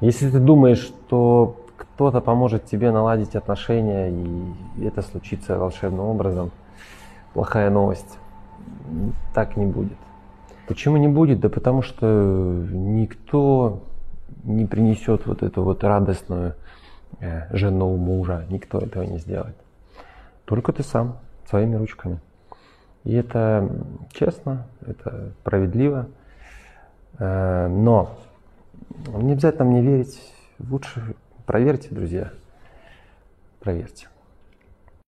Если ты думаешь, что кто-то поможет тебе наладить отношения, и это случится волшебным образом, плохая новость. Так не будет. Почему не будет? Да потому что никто не принесет вот эту вот радостную э, жену мужа. Никто этого не сделает. Только ты сам, своими ручками. И это честно, это справедливо. Э, но не обязательно мне верить. Лучше проверьте, друзья. Проверьте.